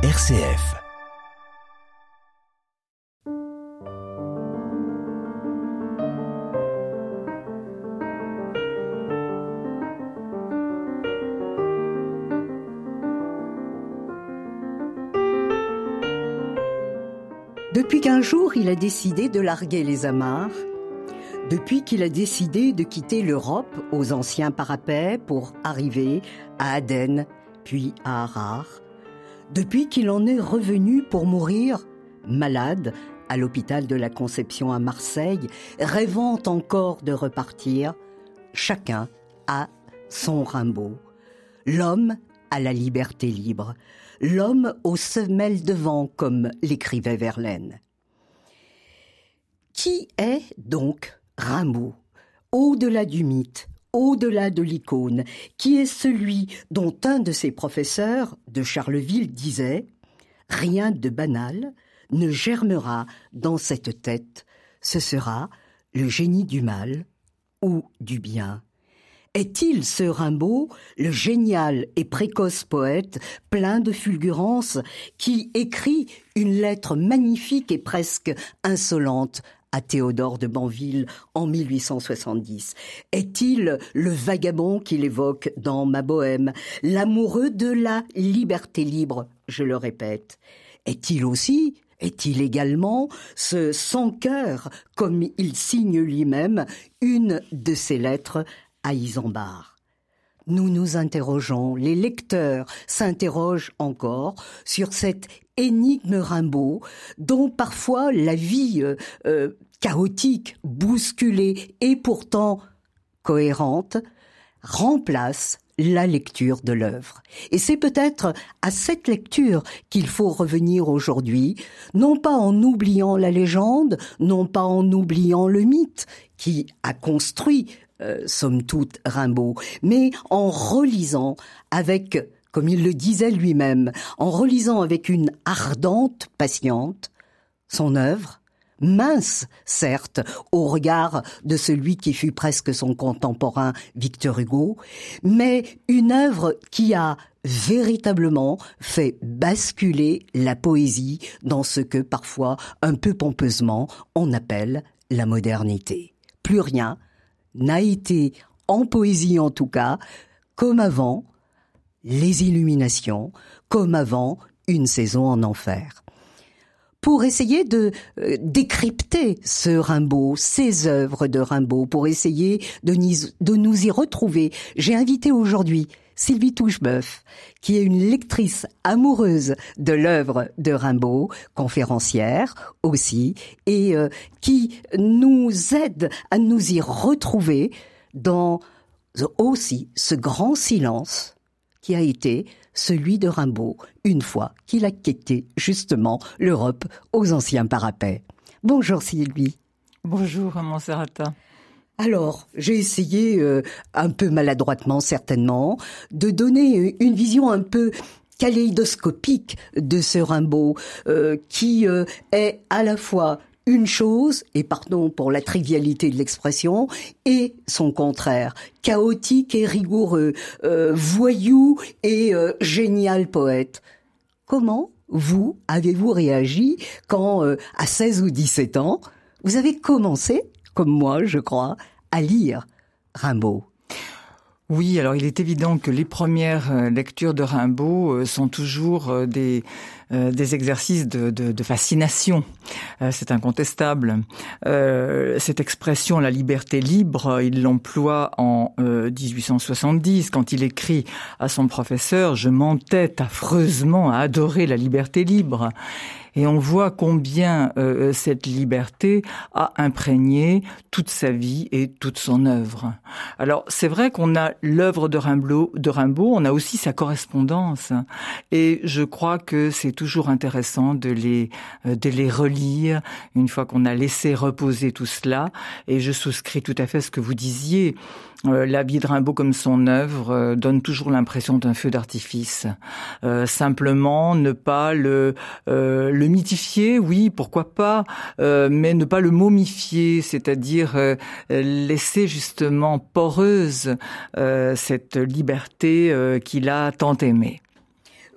RCF. Depuis qu'un jour il a décidé de larguer les amarres, depuis qu'il a décidé de quitter l'Europe aux anciens parapets pour arriver à Aden, puis à Harar, depuis qu'il en est revenu pour mourir, malade, à l'hôpital de la Conception à Marseille, rêvant encore de repartir, chacun a son Rimbaud. L'homme a la liberté libre, l'homme aux semelles de vent, comme l'écrivait Verlaine. Qui est donc Rimbaud? Au-delà du mythe, au-delà de l'icône, qui est celui dont un de ses professeurs de Charleville disait Rien de banal ne germera dans cette tête, ce sera le génie du mal ou du bien. Est-il ce Rimbaud, le génial et précoce poète, plein de fulgurance, qui écrit une lettre magnifique et presque insolente à Théodore de Banville en 1870 Est-il le vagabond qu'il évoque dans Ma Bohème, l'amoureux de la liberté libre, je le répète? Est-il aussi est-il également ce sans-cœur, comme il signe lui-même une de ses lettres à Isambard nous nous interrogeons, les lecteurs s'interrogent encore sur cette énigme Rimbaud dont parfois la vie euh, euh, chaotique, bousculée et pourtant cohérente remplace la lecture de l'œuvre. Et c'est peut-être à cette lecture qu'il faut revenir aujourd'hui, non pas en oubliant la légende, non pas en oubliant le mythe qui a construit euh, somme toute Rimbaud, mais en relisant avec, comme il le disait lui-même, en relisant avec une ardente patiente son œuvre, mince, certes, au regard de celui qui fut presque son contemporain Victor Hugo, mais une œuvre qui a véritablement fait basculer la poésie dans ce que parfois, un peu pompeusement, on appelle la modernité. Plus rien n'a été, en poésie en tout cas, comme avant les illuminations, comme avant une saison en enfer. Pour essayer de euh, décrypter ce Rimbaud, ces œuvres de Rimbaud, pour essayer de, de nous y retrouver, j'ai invité aujourd'hui Sylvie Touchebeuf, qui est une lectrice amoureuse de l'œuvre de Rimbaud, conférencière aussi, et euh, qui nous aide à nous y retrouver dans aussi ce grand silence qui a été celui de Rimbaud une fois qu'il a quitté justement l'Europe aux anciens parapets. Bonjour Sylvie. Bonjour Montserrat. Alors, j'ai essayé, euh, un peu maladroitement certainement, de donner une vision un peu kaléidoscopique de ce Rimbaud, euh, qui euh, est à la fois une chose, et pardon pour la trivialité de l'expression, et son contraire, chaotique et rigoureux, voyou et génial poète. Comment, vous, avez-vous réagi quand, à 16 ou 17 ans, vous avez commencé comme moi, je crois, à lire Rimbaud. Oui, alors il est évident que les premières euh, lectures de Rimbaud euh, sont toujours euh, des, des exercices de, de, fascination. C'est incontestable. cette expression, la liberté libre, il l'emploie en 1870 quand il écrit à son professeur, je m'entête affreusement à adorer la liberté libre. Et on voit combien euh, cette liberté a imprégné toute sa vie et toute son œuvre. Alors c'est vrai qu'on a l'œuvre de Rimbaud, de Rimbaud, on a aussi sa correspondance, et je crois que c'est toujours intéressant de les euh, de les relire une fois qu'on a laissé reposer tout cela. Et je souscris tout à fait à ce que vous disiez. Euh, la vie de Rimbaud comme son œuvre euh, donne toujours l'impression d'un feu d'artifice. Euh, simplement, ne pas le, le mythifier, oui, pourquoi pas, mais ne pas le momifier, c'est-à-dire laisser justement poreuse cette liberté qu'il a tant aimée.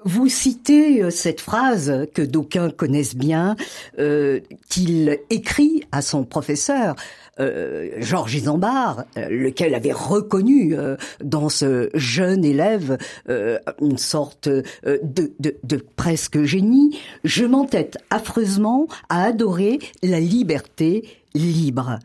Vous citez euh, cette phrase que d'aucuns connaissent bien, euh, qu'il écrit à son professeur. Euh, Georges Isambard, lequel avait reconnu dans ce jeune élève une sorte de, presque génie, je m'entête affreusement à adorer la liberté libre.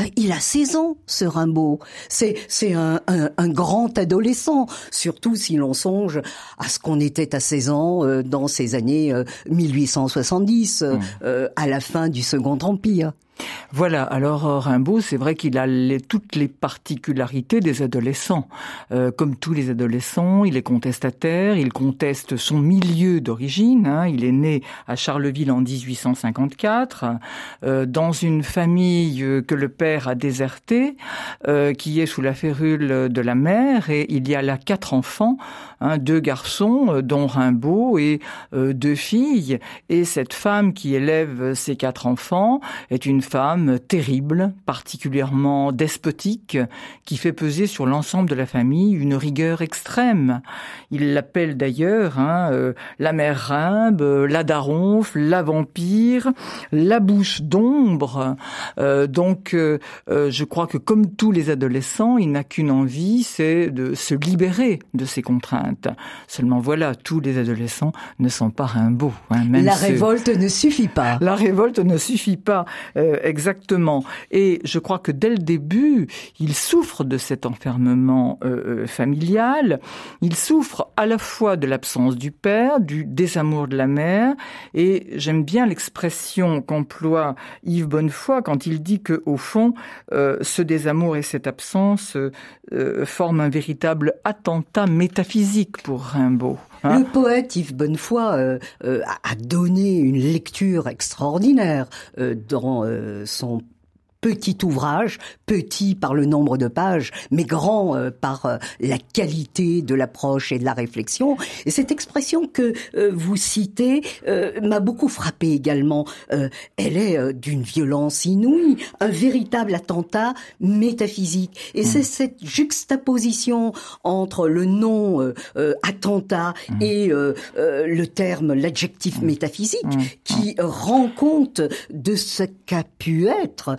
Euh, il a 16 ans, ce Rimbaud. C'est c'est un, un, grand adolescent, surtout si l'on songe à ce qu'on était à 16 ans euh, dans ces années 1870, euh, mmh. à la fin du Second Empire. Voilà, alors euh, Rimbaud, c'est vrai qu'il a toutes les particularités des adolescents. Euh, comme tous les adolescents, il est contestataire, il conteste son milieu d'origine. Hein. Il est né à Charleville en 1854, euh, dans une famille que le père a désertée, qui est sous la férule de la mère, et il y a là quatre enfants, hein, deux garçons, dont Rimbaud, et deux filles. Et cette femme qui élève ces quatre enfants est une femme terrible, particulièrement despotique, qui fait peser sur l'ensemble de la famille une rigueur extrême. Il l'appelle d'ailleurs hein, euh, la mère rimbe, la daronfle, la vampire, la bouche d'ombre. Euh, donc, euh, je crois que comme tous les adolescents, il n'a qu'une envie, c'est de se libérer de ces contraintes. Seulement voilà, tous les adolescents ne sont pas Rimbaud. Hein, la révolte ne suffit pas. La révolte ne suffit pas exactement. Et je crois que dès le début, il souffre de cet enfermement euh, euh, familial. Il souffre à la fois de l'absence du père, du désamour de la mère. Et j'aime bien l'expression qu'emploie Yves Bonnefoy quand il dit que au fond, euh, ce désamour et cette absence forment un véritable attentat métaphysique pour Rimbaud. Hein. le poète Yves Bonnefoy a donné une lecture extraordinaire dans son petit ouvrage, petit par le nombre de pages, mais grand euh, par euh, la qualité de l'approche et de la réflexion. Et cette expression que euh, vous citez m'a beaucoup frappé également. elle est d'une violence inouïe, un véritable attentat métaphysique. Et c'est mmh. cette juxtaposition entre le nom attentat mmh. et le terme, l'adjectif mmh. métaphysique, qui rend compte de ce qu'a pu être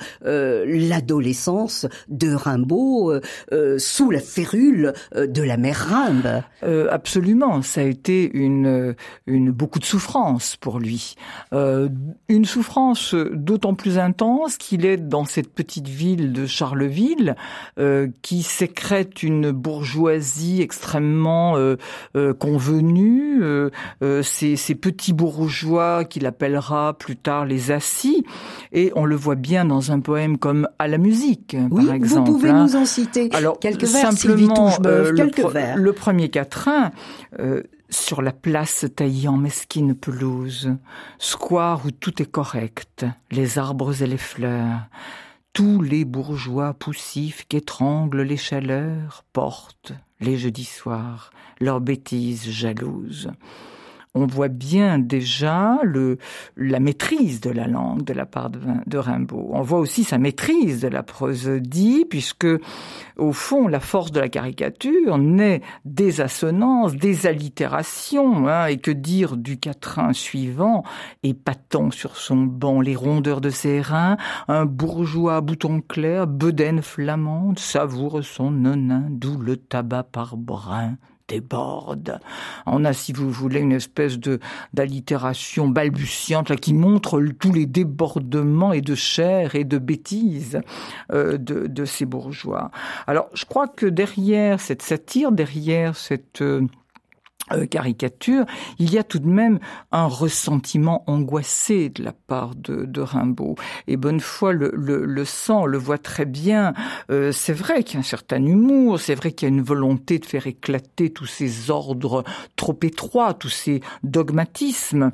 l'adolescence de Rimbaud euh, euh, sous la férule de la mère Rimbe. absolument, ça a été une, une beaucoup de souffrance pour lui. une souffrance d'autant plus intense qu'il est dans cette petite ville de Charleville qui sécrète une bourgeoisie extrêmement convenue. ces, ces petits bourgeois qu'il appellera plus tard les assis. Et on le voit bien dans un poème comme à la musique, par exemple. Vous pouvez hein. nous en citer Alors, quelques vers, simplement, euh, quelques le, vers. Le premier quatrain, euh, sur la place taillée en mesquine pelouse, square où tout est correct, les arbres et les fleurs, tous les bourgeois poussifs qu'étranglent les chaleurs portent, les jeudis soirs, leurs bêtises jalouses on voit bien déjà la maîtrise de la langue de la part de, de Rimbaud. On voit aussi sa maîtrise de la prosodie, puisque au fond, la force de la caricature naît des assonances, des allitérations, hein, et que dire du quatrain suivant, épatant sur son banc les rondeurs de ses reins, un bourgeois à bouton clair, bedaine flamande, savoure son nonin, d'où le tabac par brin déborde. On a, si vous voulez, une espèce de d'allitération balbutiante là, qui montre tous les débordements et de chair et de bêtises euh, de, de, ces bourgeois. Alors, je crois que derrière cette satire, derrière cette euh, euh, caricature, il y a tout de même un ressentiment angoissé de la part de, Rimbaud. Et Bonnefoy le, le, le sent, le voit très bien. Euh, c'est vrai qu'il y a un certain humour, c'est vrai qu'il y a une volonté de faire éclater tous ces ordres trop étroits, tous ces dogmatismes.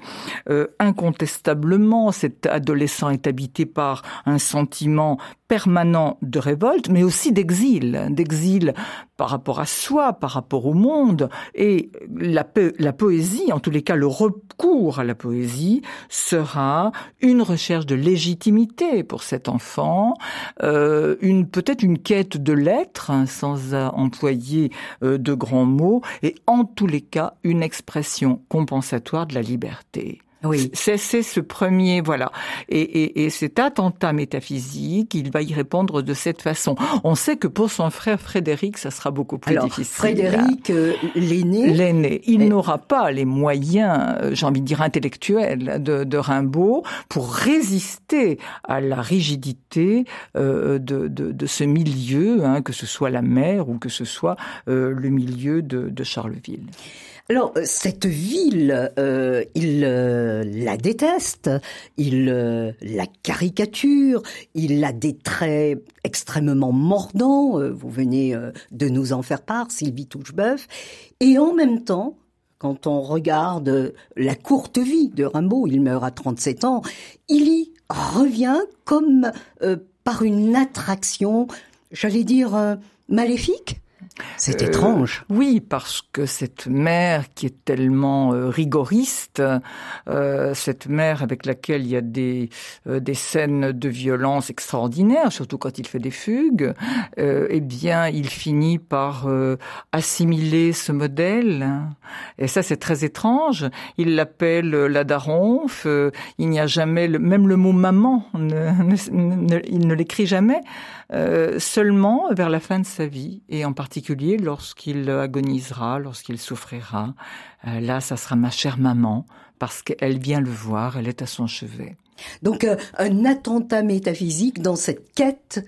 Euh, incontestablement, cet adolescent est habité par un sentiment permanent de révolte, mais aussi d'exil, d'exil par rapport à soi, par rapport au monde. Et la, poésie, en tous les cas le recours à la poésie, sera une recherche de légitimité pour cet enfant, euh, une peut-être une quête de l'être, hein, sans employer euh, de grands mots, et en tous les cas une expression compensatoire de la liberté. Oui. C'est ce premier, voilà. Et, et, et, cet attentat métaphysique, il va y répondre de cette façon. On sait que pour son frère Frédéric, ça sera beaucoup plus difficile. Frédéric, euh, l'aîné. L'aîné. Il n'aura pas les moyens, euh, j'ai envie de dire intellectuels, de, de, Rimbaud pour résister à la rigidité euh, de, de, de, ce milieu, hein, que ce soit la mer ou que ce soit euh, le milieu de, de Charleville. Alors, euh, cette ville, euh, il euh, la déteste, il la caricature, il a des traits extrêmement mordants, vous venez de nous en faire part, Sylvie Touchebeuf, et en même temps, quand on regarde la courte vie de Rimbaud, il meurt à 37 ans, il y revient comme par une attraction, j'allais dire, maléfique c'est euh, étrange. Oui, parce que cette mère qui est tellement euh, rigoriste, euh, cette mère avec laquelle il y a des des scènes de violence extraordinaires, surtout quand il fait des fugues, eh bien, il finit par assimiler ce modèle. Et ça, c'est très étrange. Il l'appelle la daronfe. il n'y a jamais, le, même le mot maman, il ne l'écrit jamais. Seulement vers la fin de sa vie, et en particulier lorsqu'il agonisera, lorsqu'il souffrira. Euh, là, ça sera ma chère maman, parce qu'elle vient le voir, elle est à son chevet. Donc euh, un attentat métaphysique dans cette quête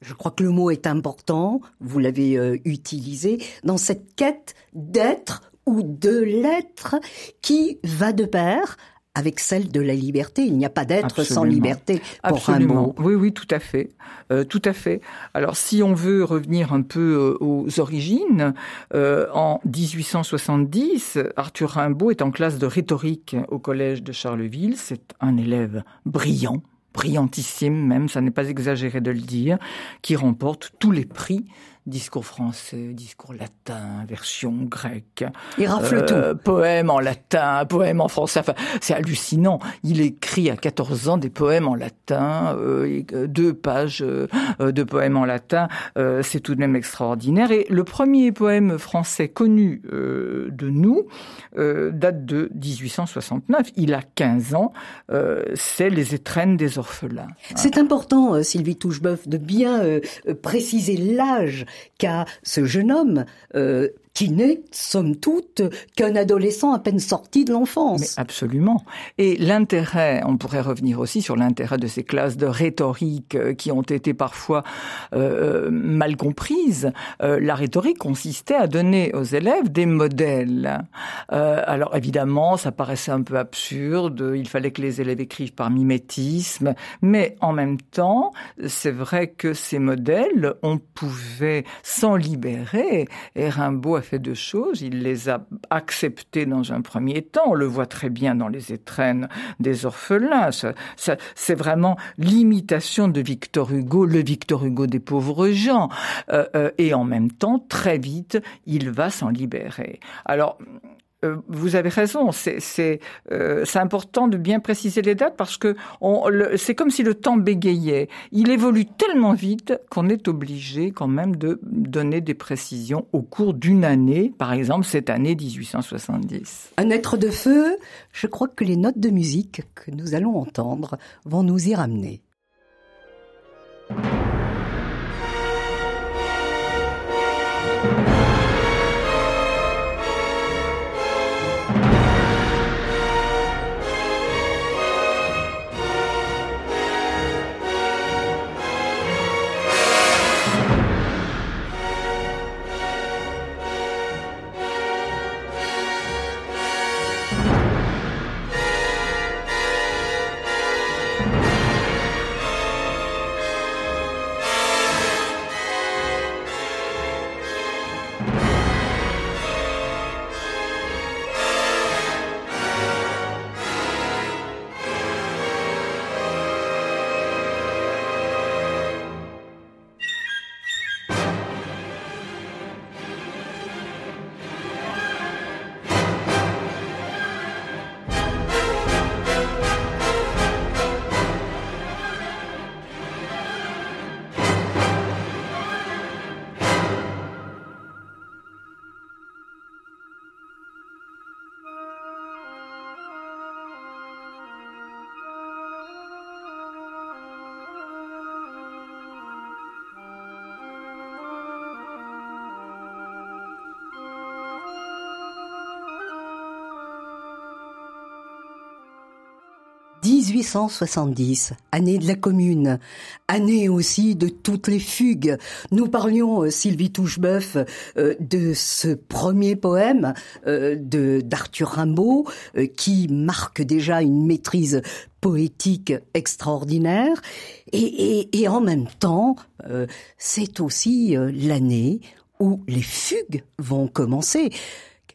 je crois que le mot est important, vous l'avez euh, utilisé, dans cette quête d'être ou de l'être qui va de pair avec celle de la liberté. Il n'y a pas d'être sans liberté pour Absolument. Oui, oui, tout à fait, euh, tout à fait. Alors, si on veut revenir un peu euh, aux origines, euh, en 1870, Arthur Rimbaud est en classe de rhétorique au collège de Charleville. C'est un élève brillant, brillantissime même, ça n'est pas exagéré de le dire, qui remporte tous les prix discours français, discours latin, version grecque. Il rafle euh, tout. Poèmes en latin, poèmes en français. Enfin, c'est hallucinant. Il écrit à 14 ans des poèmes en latin, euh, euh deux pages euh, de poèmes en latin. c'est tout de même extraordinaire. Et le premier poème français connu de nous date de 1869. Il a 15 ans. c'est Les étrennes des orphelins. C'est important, Sylvie Toucheboeuf, de bien préciser l'âge qu'a ce jeune homme euh, qui n'est, somme toute, qu'un adolescent à peine sorti de l'enfance. absolument. Et l'intérêt, on pourrait revenir aussi sur l'intérêt de ces classes de rhétorique euh, qui ont été parfois euh, mal comprises. Euh, la rhétorique consistait à donner aux élèves des modèles. Euh, alors évidemment, ça paraissait un peu absurde, il fallait que les élèves écrivent par mimétisme, mais en même temps, c'est vrai que ces modèles, on pouvait s'en libérer, et fait deux choses. Il les a acceptés dans un premier temps. On le voit très bien dans les étrennes des orphelins. Ça, c'est vraiment l'imitation de Victor Hugo, le Victor Hugo des pauvres gens. Euh, euh, et en même temps, très vite, il va s'en libérer. Alors, euh, vous avez raison, c'est euh, important de bien préciser les dates parce que c'est comme si le temps bégayait. Il évolue tellement vite qu'on est obligé quand même de donner des précisions au cours d'une année, par exemple cette année 1870. Un être de feu, je crois que les notes de musique que nous allons entendre vont nous y ramener. 1870, année de la Commune, année aussi de toutes les fugues. Nous parlions, euh, Sylvie Touchebeuf, euh, de ce premier poème euh, d'Arthur Rimbaud, qui marque déjà une maîtrise poétique extraordinaire. Et en même temps, c'est aussi l'année où les fugues vont commencer.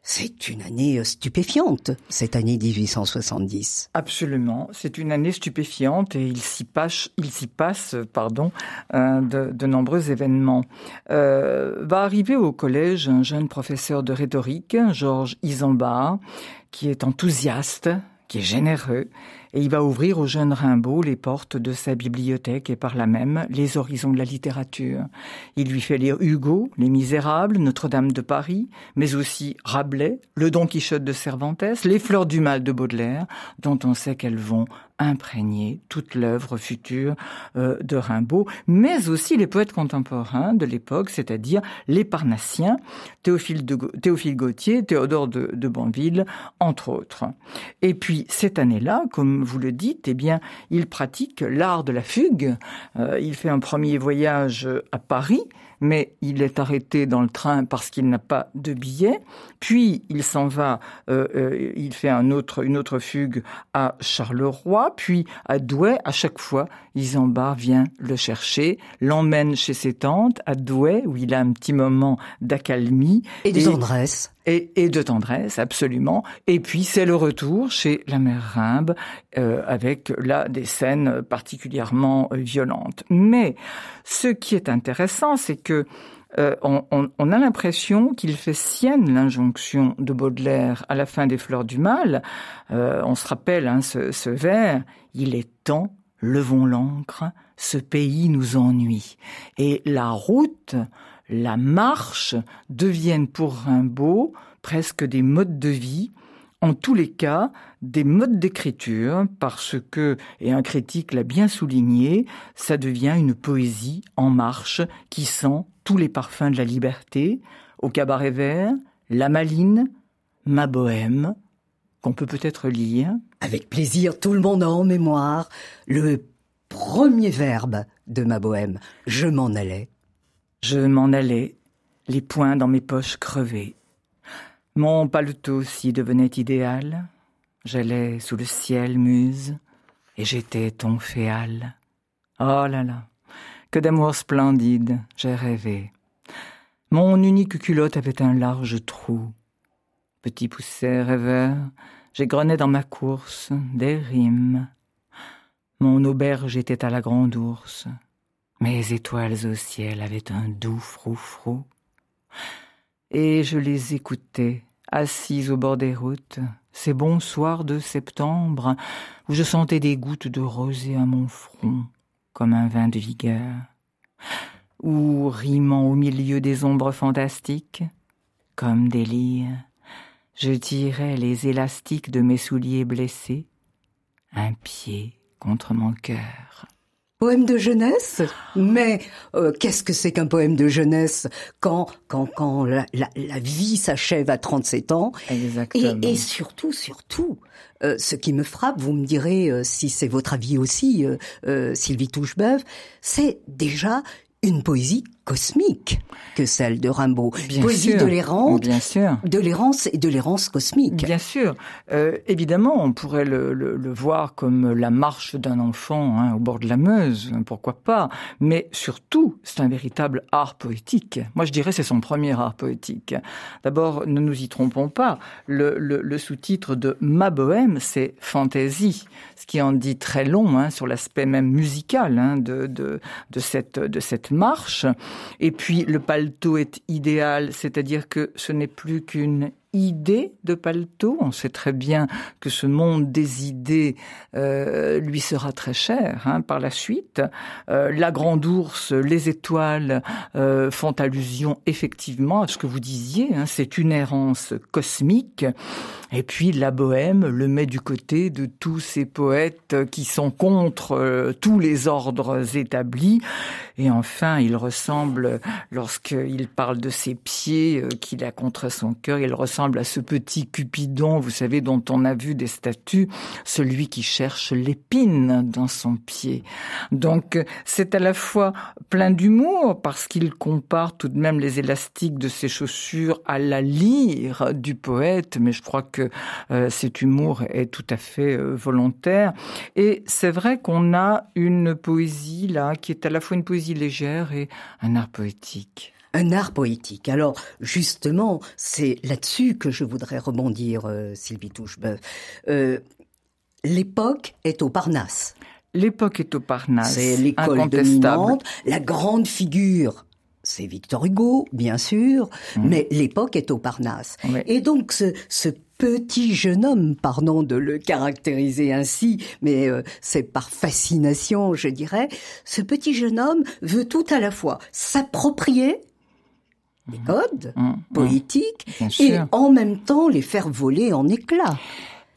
C'est une année euh, stupéfiante, cette année 1870. Absolument, c'est une année stupéfiante et il s'y passe, il s'y passe, pardon, euh, de, nombreux événements. Euh, va arriver au collège un jeune professeur de rhétorique, Georges Isambard, qui est enthousiaste, qui est généreux, et il va ouvrir au jeune Rimbaud les portes de sa bibliothèque et par là même les horizons de la littérature. Il lui fait lire Hugo, Les Misérables, Notre-Dame de Paris, mais aussi Rabelais, Le Don Quichotte de Cervantes, Les Fleurs du Mal de Baudelaire, dont on sait qu'elles vont imprégner toute l'œuvre future euh, de Rimbaud, mais aussi les poètes contemporains de l'époque, c'est-à-dire les Parnassiens, Théophile, de, Gautier, Théodore de, de Banville, entre autres. Et puis cette année-là, comme vous le dites, eh bien, il pratique l'art de la fugue. Euh, il fait un premier voyage à Paris, mais il est arrêté dans le train parce qu'il n'a pas de billet. Puis il s'en va, euh, euh, il fait un autre, une autre fugue à Charleroi, puis à Douai. À chaque fois, Isambard vient le chercher, l'emmène chez ses tantes à Douai, où il a un petit moment d'accalmie. Et de tendresse. Et, et, de tendresse, absolument. Et puis c'est le retour chez la mère Rimbe, euh, avec là des scènes particulièrement violentes. Mais ce qui est intéressant, c'est que euh, on, a l'impression qu'il fait sienne l'injonction de Baudelaire à la fin des Fleurs du Mal. Euh, on se rappelle hein, ce, ce vers, il est temps, levons l'ancre, ce pays nous ennuie. Et la route, la marche deviennent pour Rimbaud presque des modes de vie, en tous les cas des modes d'écriture, parce que, et un critique l'a bien souligné, ça devient une poésie en marche qui sent tous les parfums de la liberté, au cabaret vert, la maline, ma bohème, qu'on peut peut-être lire. Avec plaisir, tout le monde a en mémoire le premier verbe de ma bohème. Je m'en allais. Je m'en allais, les poings dans mes poches crevées. Mon paletot aussi devenait idéal. J'allais sous le ciel muse, et j'étais ton féal. Oh là là, que d'amour splendide j'ai rêvé. Mon unique culotte avait un large trou. Petit pousset rêveur, j'égrenais dans ma course des rimes. Mon auberge était à la grande ours. Mes étoiles au ciel avaient un doux frou-frou et je les écoutais, assise au bord des routes, ces bons soirs de septembre, où je sentais des gouttes de rosée à mon front, comme un vin de vigueur, ou rimant au milieu des ombres fantastiques, comme des lyres, je tirais les élastiques de mes souliers blessés, un pied contre mon cœur. Poème de jeunesse Mais euh, qu'est-ce que c'est qu'un poème de jeunesse quand quand quand la, la, vie s'achève à 37 ans Exactement. Et, et surtout, surtout, euh, ce qui me frappe, vous me direz euh, si c'est votre avis aussi, Sylvie Touchebeuf, c'est déjà une poésie cosmique que celle de Rimbaud. Bien poésie sûr, de l'errance, bien sûr, de l'errance et de l'errance cosmique. Bien sûr, euh, évidemment, on pourrait le, le, le, voir comme la marche d'un enfant hein, au bord de la Meuse, pourquoi pas. Mais surtout, c'est un véritable art poétique. Moi, je dirais c'est son premier art poétique. D'abord, ne nous y trompons pas. Le, le sous-titre de Ma Bohème, c'est fantaisie, ce qui en dit très long hein, sur l'aspect même musical hein, de, de, de cette de cette marche. Et puis le paletot est idéal, c'est-à-dire que ce n'est plus qu'une idée de paletot. On sait très bien que ce monde des idées euh, lui sera très cher hein, par la suite. Euh, la grande ours, les étoiles euh, font allusion effectivement à ce que vous disiez. Hein, c'est une errance cosmique. Et puis la bohème le met du côté de tous ces poètes qui sont contre tous les ordres établis. Et enfin, il ressemble, lorsqu'il parle de ses pieds qu'il a contre son cœur, il ressemble à ce petit Cupidon, vous savez, dont on a vu des statues, celui qui cherche l'épine dans son pied. Donc c'est à la fois plein d'humour parce qu'il compare tout de même les élastiques de ses chaussures à la lyre du poète, mais je crois que euh, cet humour est tout à fait euh, volontaire. Et c'est vrai qu'on a une poésie là qui est à la fois une poésie légère et un art poétique. Un art poétique. Alors, justement, c'est là-dessus que je voudrais rebondir, euh, Sylvie Touchebeuf. Euh, l'époque est au Parnasse. L'époque est au Parnasse. C'est l'école dominante, la grande figure. C'est Victor Hugo, bien sûr, mmh. mais l'époque est au Parnasse. Et donc, ce, ce petit jeune homme, pardon de le caractériser ainsi, mais euh, c'est par fascination, je dirais, ce petit jeune homme veut tout à la fois s'approprier des mmh. codes mmh. poétiques et en même temps les faire voler en éclats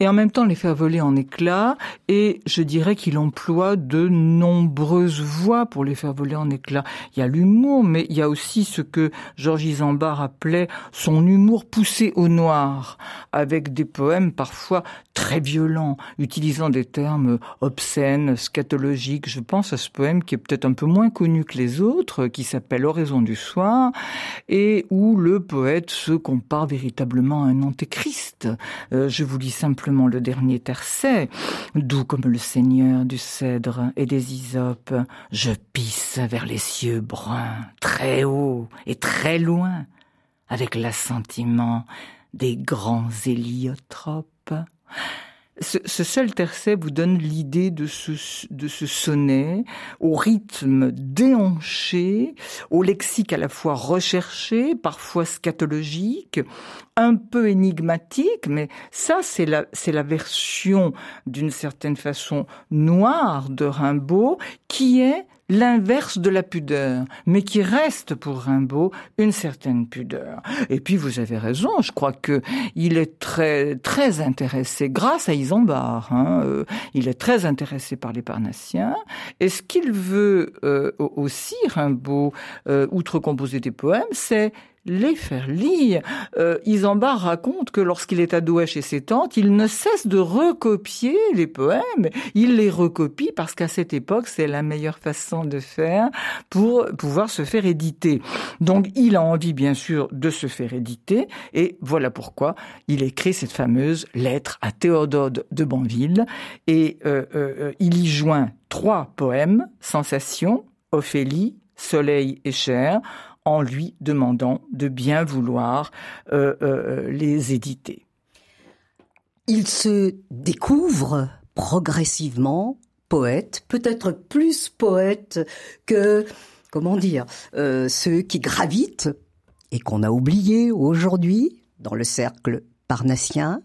et en même temps les faire voler en éclats, et je dirais qu'il emploie de nombreuses voix pour les faire voler en éclats. Il y a l'humour, mais il y a aussi ce que Georges Isambard appelait son humour poussé au noir, avec des poèmes parfois très violents, utilisant des termes obscènes, scatologiques. Je pense à ce poème qui est peut-être un peu moins connu que les autres, qui s'appelle Oraison du soir, et où le poète se compare véritablement à un antéchrist. Euh, je vous lis simplement le dernier tercet, doux comme le seigneur du cèdre et des isopes, je pisse vers les cieux bruns, très haut et très loin, avec l'assentiment des grands héliotropes. Ce, seul tercet vous donne l'idée de ce, de ce sonnet au rythme déhanché, au lexique à la fois recherché, parfois scatologique, un peu énigmatique, mais ça c'est la, c'est la version d'une certaine façon noire de Rimbaud qui est l'inverse de la pudeur, mais qui reste pour Rimbaud une certaine pudeur. Et puis vous avez raison, je crois que il est très très intéressé, grâce à Isambard, hein, euh, il est très intéressé par les Parnassiens. Et ce qu'il veut euh, aussi Rimbaud, euh, outre composer des poèmes, c'est les faire lire. Euh, Isambard raconte que lorsqu'il est ado chez ses tantes, il ne cesse de recopier les poèmes. Il les recopie parce qu'à cette époque, c'est la meilleure façon de faire pour pouvoir se faire éditer. Donc, il a envie, bien sûr, de se faire éditer. Et voilà pourquoi il écrit cette fameuse lettre à Théodode de Banville. Et euh, euh, il y joint trois poèmes, Sensation, Ophélie, Soleil et Chair, en lui demandant de bien vouloir euh, euh, les éditer. Il se découvre progressivement poète, peut-être plus poète que, comment dire, euh, ceux qui gravitent et qu'on a oubliés aujourd'hui dans le cercle parnassien.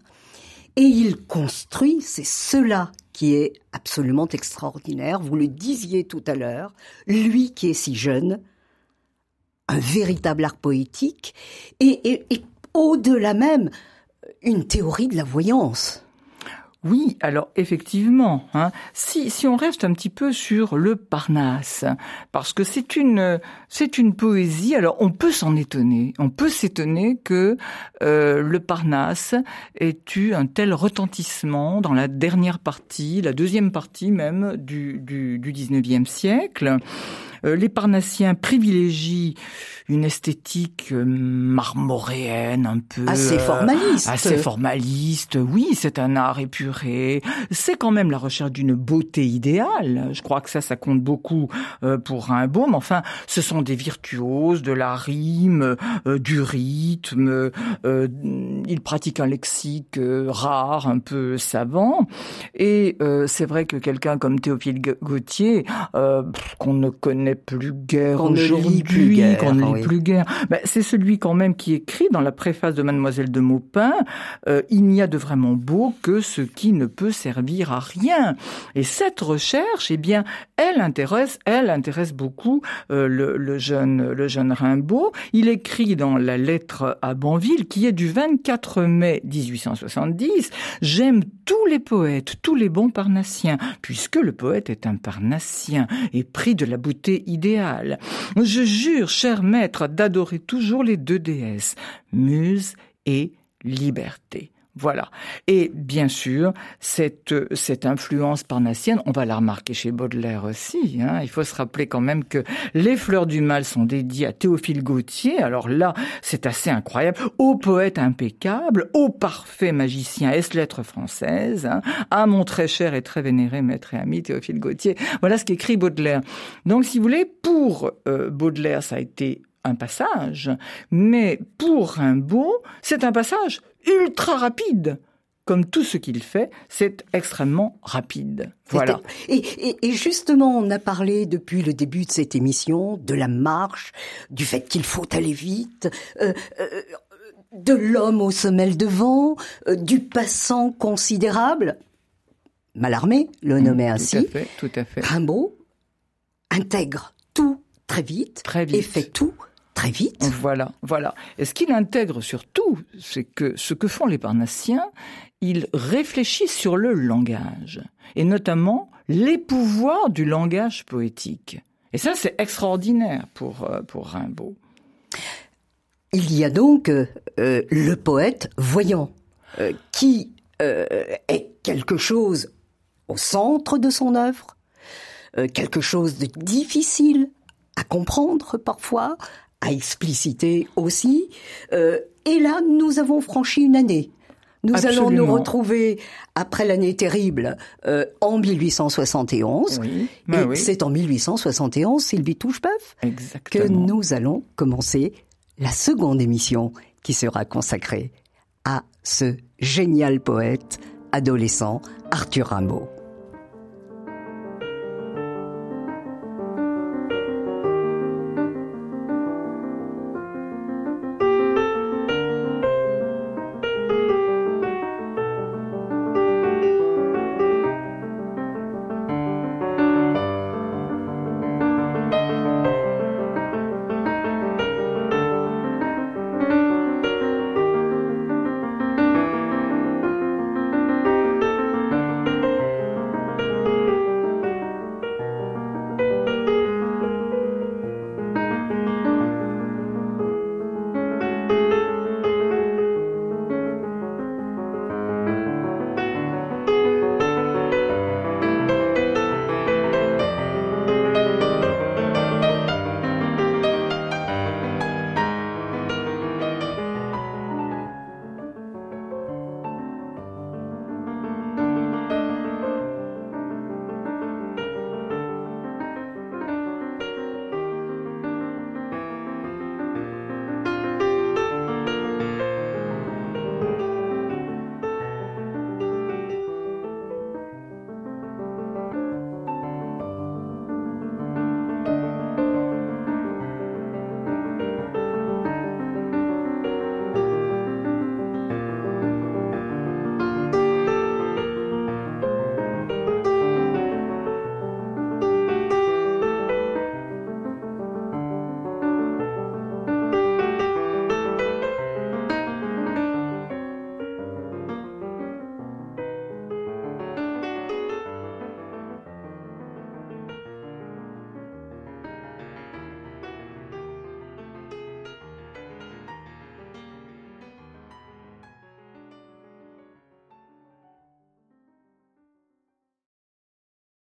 Et il construit, c'est cela qui est absolument extraordinaire, vous le disiez tout à l'heure, lui qui est si jeune, un véritable art poétique et, au-delà même une théorie de la voyance. Oui, alors effectivement, hein, si, si on reste un petit peu sur le Parnasse, parce que c'est une c'est une poésie. Alors on peut s'en étonner, on peut s'étonner que euh, le Parnasse ait eu un tel retentissement dans la dernière partie, la deuxième partie même du du, du 19e siècle. Euh, les Parnassiens privilégient une esthétique euh, marmoréenne, un peu assez euh, formaliste. assez formaliste. Oui, c'est un art épuré. C'est quand même la recherche d'une beauté idéale. Je crois que ça, ça compte beaucoup pour un baume. Enfin, ce sont des virtuoses de la rime, du rythme. ils pratiquent un lexique rare, un peu savant. Et c'est vrai que quelqu'un comme Théophile Gautier, qu'on ne connaît plus guère aujourd'hui, qu'on ne plus guère. Ben, c'est celui quand même qui écrit dans la préface de Mademoiselle de Maupin, euh, il n'y a de vraiment beau que ce qui ne peut servir à rien. Et cette recherche, eh bien, elle intéresse, elle intéresse beaucoup euh, le, le, jeune, le jeune Rimbaud. Il écrit dans la lettre à Banville, qui est du 24 mai 1870, j'aime tous les poètes, tous les bons parnassiens, puisque le poète est un parnassien et pris de la beauté idéal. Je jure, cher d'adorer toujours les deux déesses, Muse et liberté. Voilà. Et bien sûr, cette, cette influence parnassienne, on va la remarquer chez Baudelaire aussi. Hein. Il faut se rappeler quand même que les fleurs du mal sont dédiées à Théophile Gautier. Alors là, c'est assez incroyable. Au poète impeccable, au parfait magicien, est-ce lettre française, hein, à mon très cher et très vénéré maître et ami Théophile Gautier. Voilà ce qu'écrit Baudelaire. Donc, si vous voulez, pour euh, Baudelaire, ça a été un passage, mais pour Rimbaud, c'est un passage ultra rapide. Comme tout ce qu'il fait, c'est extrêmement rapide. Voilà. Et, justement, on a parlé depuis le début de cette émission de la marche, du fait qu'il faut aller vite, euh, euh, de l'homme aux semelles de vent, euh, du passant considérable. Malarmé le mmh, nommait ainsi. Tout à fait, tout à fait. Rimbaud intègre tout très vite, très vite. et fait tout Très vite. Voilà, voilà. Et ce qu'il intègre surtout, c'est que ce que font les Parnassiens, ils réfléchissent sur le langage, et notamment les pouvoirs du langage poétique. Et ça, c'est extraordinaire pour, euh, pour Rimbaud. Il y a donc euh, euh, le poète voyant, qui est quelque chose au centre de son œuvre, quelque chose de difficile à comprendre parfois, à expliciter aussi. Euh, et là, nous avons franchi une année. Nous allons nous retrouver après l'année terrible euh, en 1871. Oui, bah et c'est en 1871, Sylvie Touchepeuf, que nous allons commencer la seconde émission qui sera consacrée à ce génial poète adolescent Arthur Rimbaud.